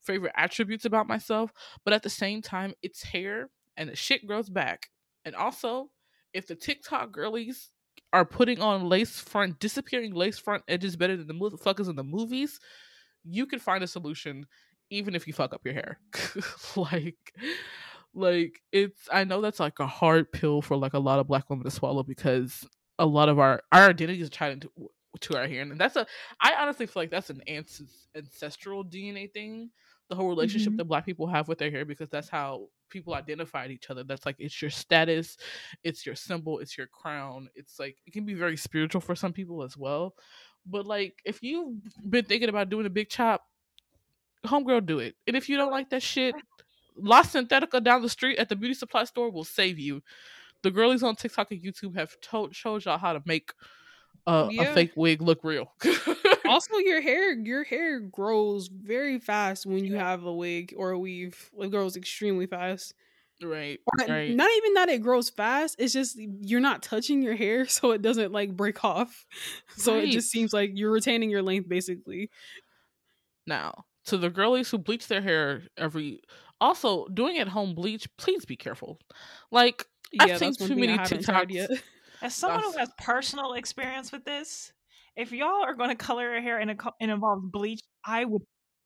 favorite attributes about myself. But at the same time, it's hair and the shit grows back. And also, if the TikTok girlies are putting on lace front, disappearing lace front edges better than the motherfuckers in the movies, you can find a solution even if you fuck up your hair. *laughs* like like it's I know that's like a hard pill for like a lot of black women to swallow because a lot of our our identities are tied into to our hair and that's a I honestly feel like that's an ancestral DNA thing the whole relationship Mhm. that black people have with their hair because that's how people identified each other that's like it's your status it's your symbol it's your crown it's like it can be very spiritual for some people as well but like if you've been thinking about doing a big chop homegirl do it and if you don't like that shit La Synthetica down the street at the beauty supply store will save you. The girlies on TikTok and YouTube have told showed y'all how to make a, Yeah. a fake wig look real. *laughs* also your hair your hair grows very fast when you have a wig or a weave it grows extremely fast right, right. not even that it grows fast it's just you're not touching your hair *laughs* so it doesn't like break off so it just seems like you're retaining your length basically Now, to the girlies who bleach their hair every also doing at home bleach, please be careful. Like I've yeah seen too many I haven't TikToks. yet *laughs* As someone who has personal experience with this, if y'all are going to color your hair and it, it involves bleach, I would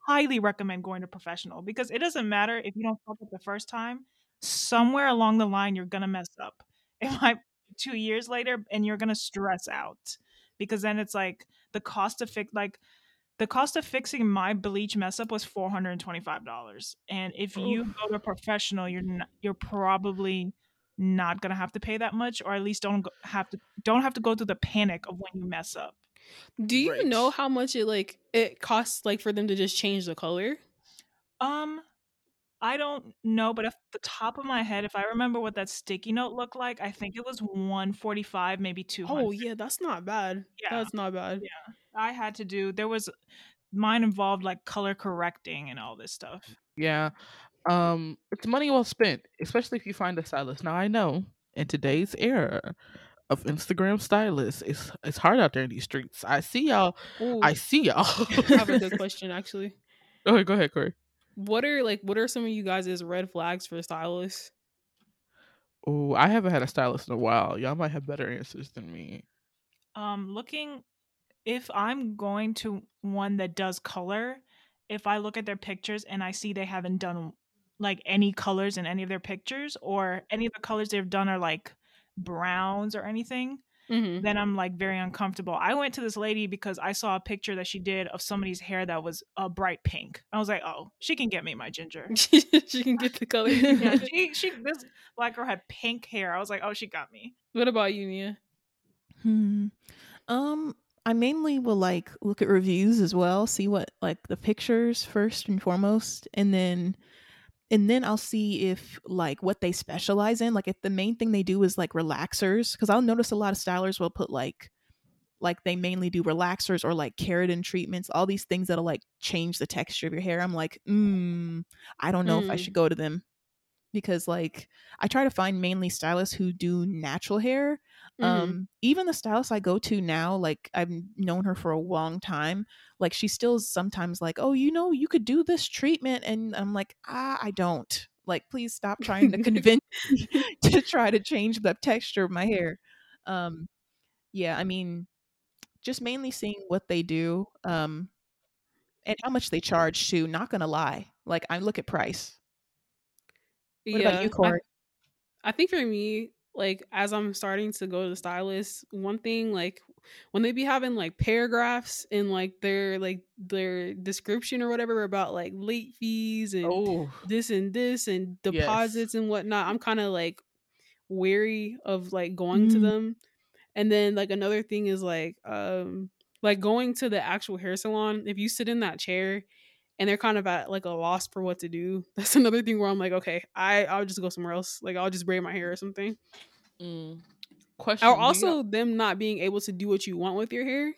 highly recommend going to professional because it doesn't matter if you don't fuck up the first time. Somewhere along the line, you're gonna mess up. *laughs* It might two years later, and you're gonna stress out because then it's like the cost of fix like the cost of fixing my bleach mess up was four hundred and twenty five dollars, and if you go to a professional, you're not, you're probably not gonna have to pay that much, or at least don't go, have to don't have to go through the panic of when you mess up. do you Right. know how much it like it costs like for them to just change the color Um, I don't know, but at the top of my head, if I remember what that sticky note looked like, I think it was one forty five, maybe two hundred. oh yeah that's not bad Yeah. that's not bad I had to do. There was mine involved like color correcting and all this stuff. Yeah. Um it's money well spent, especially if you find a stylist. Now I know in today's era of Instagram stylists, it's it's hard out there in these streets. I see y'all. Ooh, I see y'all. *laughs* I have a good *laughs* question actually go ahead, go ahead, Corey. what are like what are some of you guys' red flags for stylists Oh, I haven't had a stylist in a while. Y'all might have better answers than me. Um, looking if I'm going to one that does color, if I look at their pictures and I see they haven't done like any colors in any of their pictures, or any of the colors they've done are like browns or anything, mm-hmm. then I'm like very uncomfortable. I went to this lady because I saw a picture that she did of somebody's hair that was a bright pink. I was like, oh, she can get me my ginger. *laughs* she can get the color yeah, *laughs* she she this black girl had pink hair. I was like, oh, she got me. what about you nia Hmm. Um, I mainly will like look at reviews as well, see what like the pictures first and foremost, and then and then I'll see if like what they specialize in. Like if the main thing they do is like relaxers, because I'll notice a lot of stylers will put like like they mainly do relaxers or like keratin treatments, all these things that'll like change the texture of your hair. I'm like, mm, I don't know if I Mm. should go to them because like I try to find mainly stylists who do natural hair Mhm. um even the stylist i go to now like i've known her for a long time like she still sometimes like oh you know you could do this treatment and i'm like ah i don't. Like please stop trying to *laughs* convince me *laughs* to try to change the texture of my hair. Um yeah i mean just mainly seeing what they do um and how much they charge too not gonna lie like i look at price. What about you I- corey? I think for me, like as I'm starting to go to the stylist, one thing like when they be having like paragraphs in like their like their description or whatever about like late fees and Oh, this and this and Yes. deposits and whatnot, I'm kind of like weary of like going to Mm. them. And then like another thing is like um like going to the actual hair salon, if you sit in that chair and they're kind of at like a loss for what to do, *laughs* that's another thing where I'm like, okay, I I'll just go somewhere else. Like I'll just braid my hair or something. mm. question. Or do you- also them not being able to do what you want with your hair.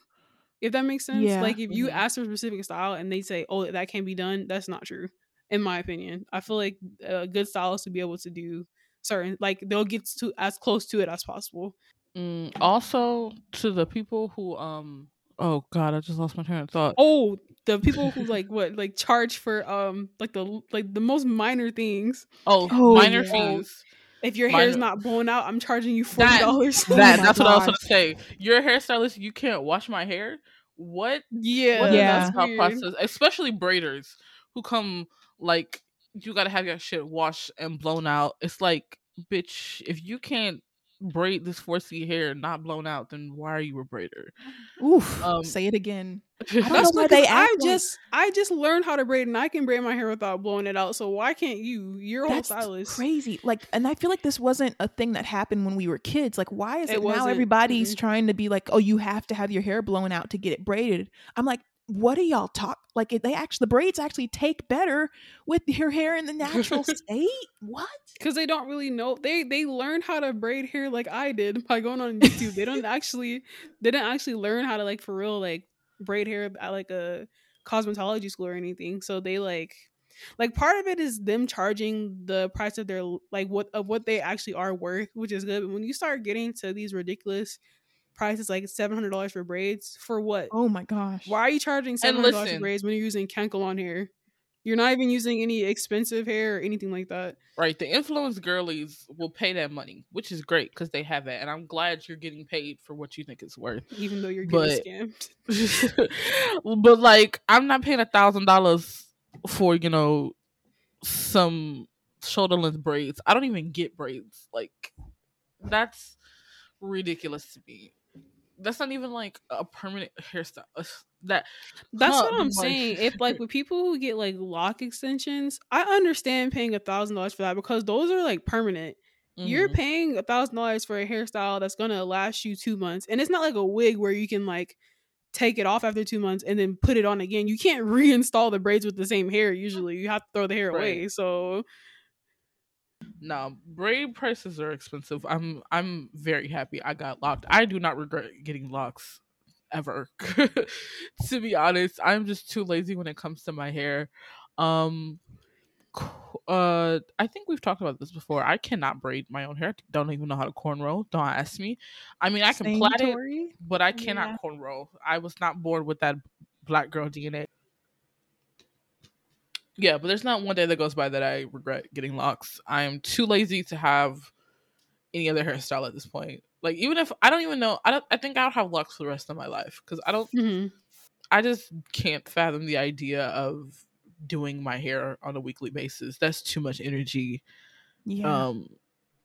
If that makes sense. Yeah. Like if you Mhm. ask for a specific style and they say, "Oh, that can't be done," that's not true, in my opinion. I feel like a good stylist to be able to do certain, like they'll get to as close to it as possible. Mm, also to the people who um oh god i just lost my train of thought Oh, the people who like what like charge for um like the like the most minor things. oh, Oh, minor yeah. fees If your hair is not blown out, I'm charging you forty That- dollars. *laughs* Oh that my that's what i was gonna say you're a hairstylist you can't wash my hair what yeah, Yeah. that's that's how process especially braiders who come like you gotta have your shit washed and blown out. It's like, bitch, if you can't braid this 4C hair not blown out, then why are you a braider? Oof. Um, say it again. *laughs* That's know why they I act like- just I just learned how to braid and I can braid my hair without blowing it out. So why can't you? You're a stylist. crazy. Like, and I feel like this wasn't a thing that happened when we were kids. Like, why is It it, now everybody's Mhm. trying to be like, oh, you have to have your hair blown out to get it braided? I'm like, what do y'all talk? Like, they actually the braids actually take better with your hair in the natural *laughs* state. What? Because they don't really know they they learn how to braid hair like I did by going on YouTube. they don't *laughs* actually they didn't actually learn how to like for real like braid hair at like a cosmetology school or anything. So they like like part of it is them charging the price of their like what of what they actually are worth, which is good. But when you start getting to these ridiculous prices like seven hundred dollars for braids, for what? Oh my gosh. Why are you charging seven hundred dollars for braids when you're using Kanekalon hair? You're not even using any expensive hair or anything like that. right, the influence girlies will pay that money, which is great because they have it, and I'm glad you're getting paid for what you think it's worth. Even though you're getting But- scammed. *laughs* but like, I'm not paying a thousand dollars for you know some shoulder length braids. I don't even get braids. Like, that's ridiculous to me. That's not even like a permanent hairstyle. That That's Huh, what I'm like- saying. If like *laughs* with people who get like lock extensions, I understand paying a thousand dollars for that because those are like permanent. You're mhm. paying a thousand dollars for a hairstyle that's gonna last you two months, and it's not like a wig where you can like take it off after two months and then put it on again. You can't *laughs* reinstall the braids with the same hair. Usually, you have to throw the hair away. So No, braid prices are expensive. I'm I'm very happy I got locked. I do not regret getting locks ever. *laughs* to be honest, I'm just too lazy when it comes to my hair. Um uh I think we've talked about this before. I cannot braid my own hair. Don't even know how to cornrow. Don't ask me. I mean, I can Same, plait it, but I cannot Yeah. cornrow. I was not born with that black girl DNA. Yeah, but there's not one day that goes by that I regret getting locks. I am too lazy to have any other hairstyle at this point. Like even if I don't even know, I don't. I think I'll have locks for the rest of my life because I don't. mhm. I just can't fathom the idea of doing my hair on a weekly basis. That's too much energy Yeah. um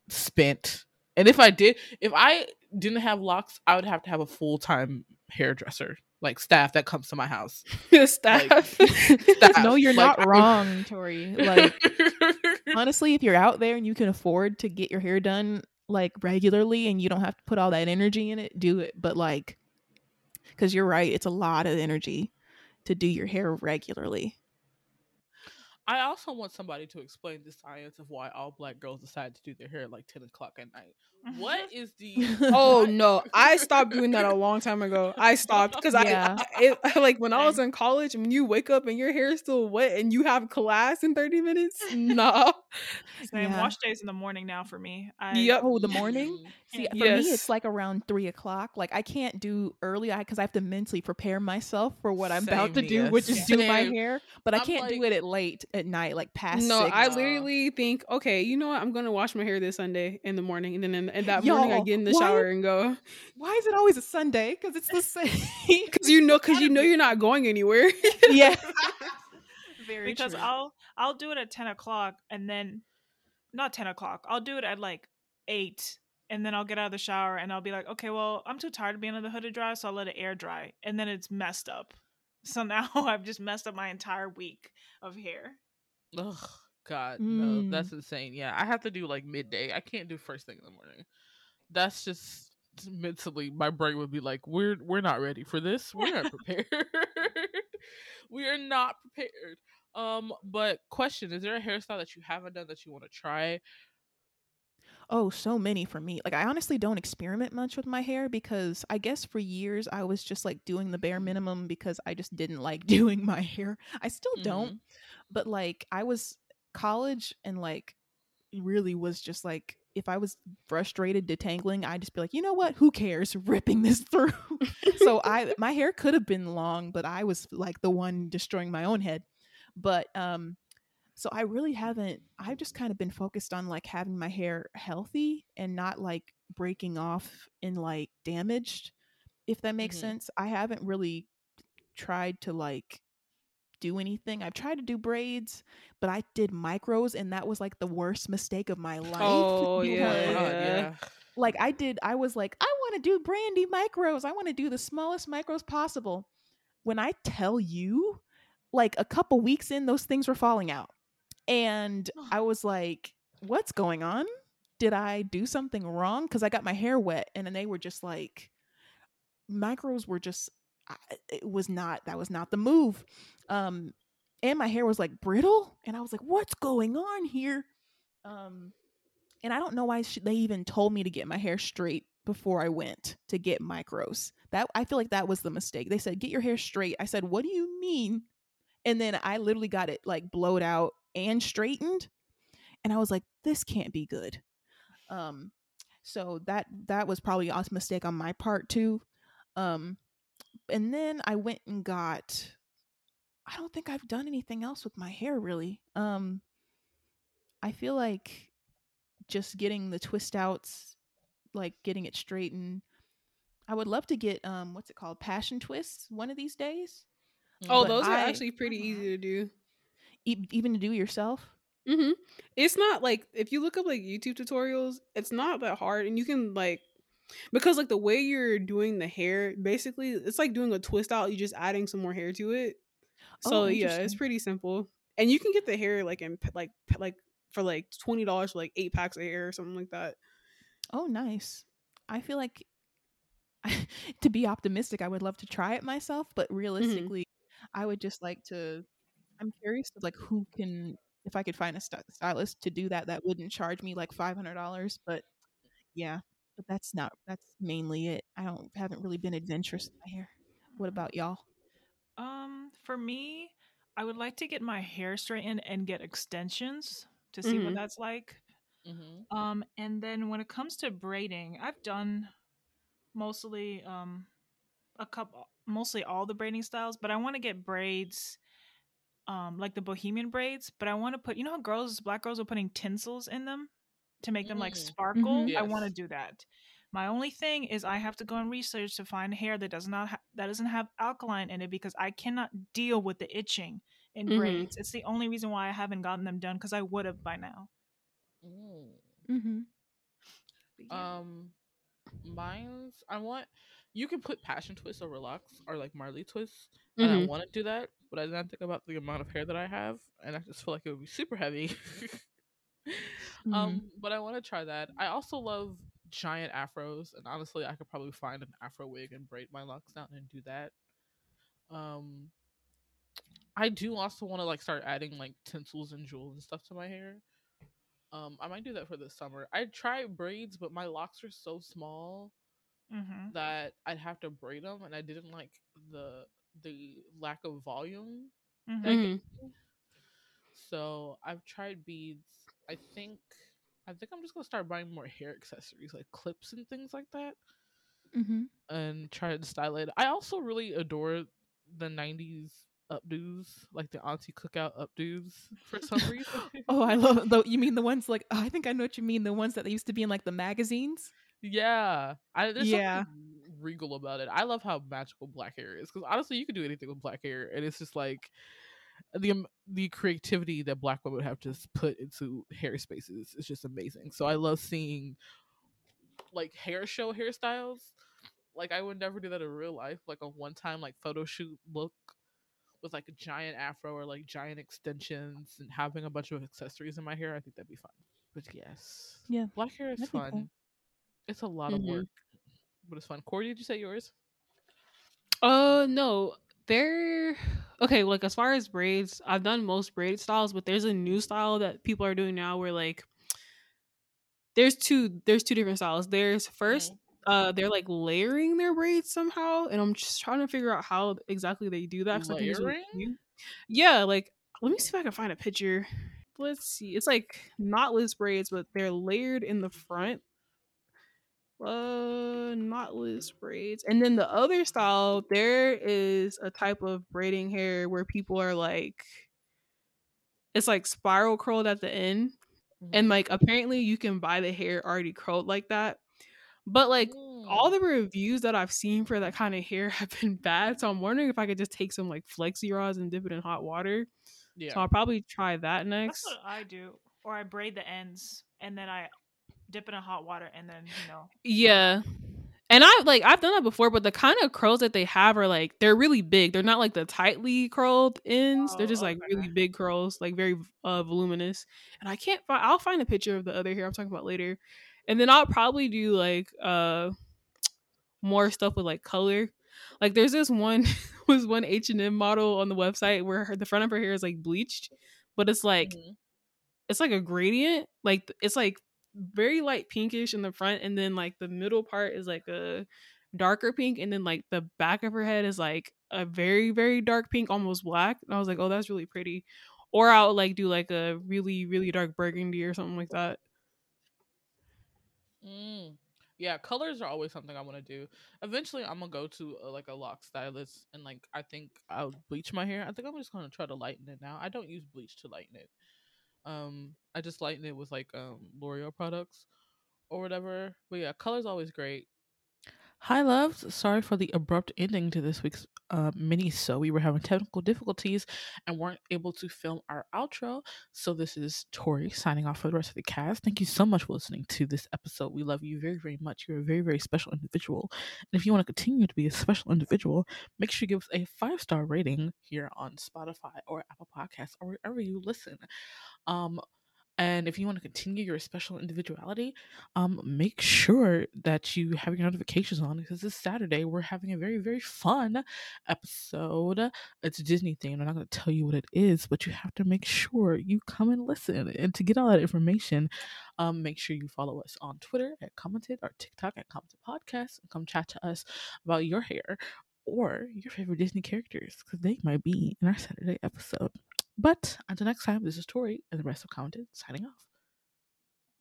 spent. And if I did, if I didn't have locks, I would have to have a full time hairdresser, like staff that comes to my house. *laughs* staff. *laughs* staff. no, you're Like, not I- wrong, Tori. Like *laughs* honestly, if you're out there and you can afford to get your hair done like regularly and you don't have to put all that energy in it, do it. But like cuz you're right, it's a lot of energy to do your hair regularly. I also want somebody to explain the science of why all black girls decide to do their hair at like ten o'clock at night. What *laughs* is the Oh no, I stopped doing that a *laughs* long time ago. I stopped because Yeah. I, I it, *laughs* like when I was in college. When you wake up and your hair is still wet and you have class in thirty minutes, nah. Same Yeah. wash days in the morning now for me. I, Yep. Oh, the morning? Mm. See, for Yes. me, it's like around three o'clock. Like I can't do early because I have to mentally prepare myself for what I'm about to do, yes. which is do my hair. But I I'm can't do it at late at night, like past. No, I literally think, okay, you know what? I'm gonna wash my hair this Sunday in the morning, and then in, in that morning I get in the why- shower and go Why is it always a Sunday? Because it's the *laughs* same. because you know because you know you're not going anywhere. *laughs* yeah. *laughs* Very because true. I'll I'll do it at ten o'clock and then not ten o'clock. I'll do it at like eight and then I'll get out of the shower and I'll be like, okay, well, I'm too tired of being on the hooded dry, so I'll let it air dry. And then it's messed up. So now I've just messed up my entire week of hair. Ugh, God, no, Mm. that's insane. Yeah, I have to do like midday. I can't do first thing in the morning. That's just mentally, my brain would be like, "We're we're not ready for this. We're not prepared. *laughs* we are not prepared." Um, but question: Is there a hairstyle that you haven't done that you want to try? Oh, so many for me. Like I honestly don't experiment much with my hair because I guess for years I was just like doing the bare minimum because I just didn't like *laughs* doing my hair. I still don't, but like I was college and like really was just like if I was frustrated detangling, I'd just be like, you know what? Who cares? *laughs* Ripping this through. so I my hair could have been long, but I was like the one destroying my own head. But um so I really haven't I've just kind of been focused on like having my hair healthy and not like breaking off and like damaged if that makes Mhm. sense. I haven't really tried to like do anything. I've tried to do braids, but I did micros and that was like the worst mistake of my life. Oh, oh yeah. yeah. Like I did I was like, I want to do brandy micros. I want to do the smallest micros possible. When I tell you, like a couple weeks in, those things were falling out. And I was like, what's going on? Did I do something wrong? Because I got my hair wet and then they were just like, micros were just, I- it was not, that was not the move. Um, and my hair was like brittle. And I was like, what's going on here? Um, and I don't know why sh- they even told me to get my hair straight before I went to get micros. That I feel like that was the mistake. They said get your hair straight. I said, "What do you mean?" And then I literally got it like blowed out and straightened. And I was like, "This can't be good." Um so that that was probably a mistake on my part too. Um and then I went and got I don't think I've done anything else with my hair really. Um I feel like just getting the twist outs, like getting it straightened. I would love to get um what's it called? Passion twists one of these days. Oh, But those are I- actually pretty Mhm. easy to do. E- even to do yourself. hmm It's not like if you look up like YouTube tutorials, it's not that hard, and you can like because like the way you're doing the hair, basically, it's like doing a twist out. You're just adding some more hair to it. So Oh, yeah, it's pretty simple, and you can get the hair like in like like for like twenty dollars for like eight packs of hair or something like that. Oh, nice. I feel like *laughs* to be optimistic, I would love to try it myself, but mm-hmm. realistically, I would just like to. I'm curious of like who can, if I could find a sty- stylist to do that, that wouldn't charge me like five hundred dollars. But yeah, but that's not. That's mainly it. I don't haven't really been adventurous in my hair. What about y'all? Um, for me, I would like to get my hair straightened and get extensions to see Mhm. what that's like. Mm-hmm. Um, and then when it comes to braiding, I've done mostly um a couple mostly all the braiding styles, but I want to get braids um like the bohemian braids, but I want to put you know how girls black girls are putting tinsels in them to make them like Mm. sparkle. Mhm. I want to do that. My only thing is I have to go and research to find hair that does not ha- that doesn't have alkaline in it because I cannot deal with the itching in Mhm. braids. It's the only reason why I haven't gotten them done because I would have by now. Mm-hmm. Yeah. Um, mine's I want you can put passion twists or relax or like Marley twists, and I Mhm. want to do that, but I didn't think about the amount of hair that I have, and I just feel like it would be super heavy. *laughs* Mm-hmm. Um, but I want to try that. I also love giant afros, and honestly, I could probably find an afro wig and braid my locks down and do that. Um, I do also want to like start adding like tinsels and jewels and stuff to my hair. Um, I might do that for this summer. I tried braids, but my locks are so small hmm that I'd have to braid them, and I didn't like the the lack of volume hmm that Mhm. gave me. So I've tried beads. I think I think I'm just gonna start buying more hair accessories like clips and things like that, Mm-hmm. and try to style it. I also really adore the '90s updos, like the auntie cookout updos, for some *laughs* reason. Oh, I love though. You mean the ones like oh, I think I know what you mean. The ones that they used to be in like the magazines. Yeah, I, there's Yeah. something regal about it. I love how magical black hair is because honestly, you can do anything with black hair, and it's just like the the creativity that black women have just put into hair spaces is just amazing. So I love seeing like hair show hairstyles. Like I would never do that in real life. Like a one time like photo shoot look with like a giant afro or like giant extensions and having a bunch of accessories in my hair. I think that'd be fun. But yes, Yeah, black hair is that'd be fun. cool. It's a lot of Mhm. work, but it's fun. Corey, did you say yours? Uh no, they're okay. Like as far as braids, I've done most braid styles, but there's a new style that people are doing now where like there's two there's two different styles. There's first uh they're like layering their braids somehow, and I'm just trying to figure out how exactly they do that. 'cause I think it's Layering? Yeah, like let me see if I can find a picture. Let's see. It's like knotless braids, but they're layered in the front uh knotless braids and then the other style there is a type of braiding hair where people are like it's like spiral curled at the end Mhm. and like apparently you can buy the hair already curled like that But like all Mm. the reviews that I've seen for that kind of hair *laughs* have been bad. So I'm wondering if I could just take some like flexi rods and dip it in hot water. yeah. So I'll probably try that That's next. what I do. Or I braid the ends and then I dip it in hot water and then, you know. Yeah. And I like I've done that before, but the kind of curls that they have are like they're really big. They're not like the tightly curled ends. they're Oh, just like okay. really big curls, like very uh voluminous. And I can't find I'll find a picture of the other hair I'm talking about later. And then I'll probably do like uh more stuff with like color. Like there's this one *laughs* was one H&M model on the website where her, the front of her hair is like bleached, but it's like Mhm. it's like a gradient. Like it's like very light pinkish in the front, and then like the middle part is like a darker pink, and then like the back of her head is like a very very dark pink, almost black. And I was like, oh, that's really pretty. Or I'll like do like a really really dark burgundy or something like that. Mm. Yeah, colors are always something I want to do. Eventually, I'm gonna go to a, like a lock stylist, and like I think I'll bleach my hair. I think I'm just gonna try to lighten it now. I don't use bleach to lighten it. Um, I just lighten it with like um L'Oreal products or whatever. But yeah, color's always great. Hi, loves. Sorry for the abrupt ending to this week's uh, mini. So we were having technical difficulties and weren't able to film our outro. So this is Tori signing off for the rest of the cast. Thank you so much for listening to this episode. We love you very, very much. You're a very, very special individual. And if you want to continue to be a special individual, make sure you give us a five star rating here on Spotify or Apple Podcasts or wherever you listen. Um, and if you want to continue your special individuality, um, make sure that you have your notifications on because this Saturday we're having a very, very fun episode. It's a Disney themed. I'm not going to tell you what it is, but you have to make sure you come and listen. And to get all that information, um, make sure you follow us on Twitter at Commented or TikTok at Commented Podcast and come chat to us about your hair or your favorite Disney characters because they might be in our Saturday episode. But until next time, this is Tori and the rest of Commented signing off.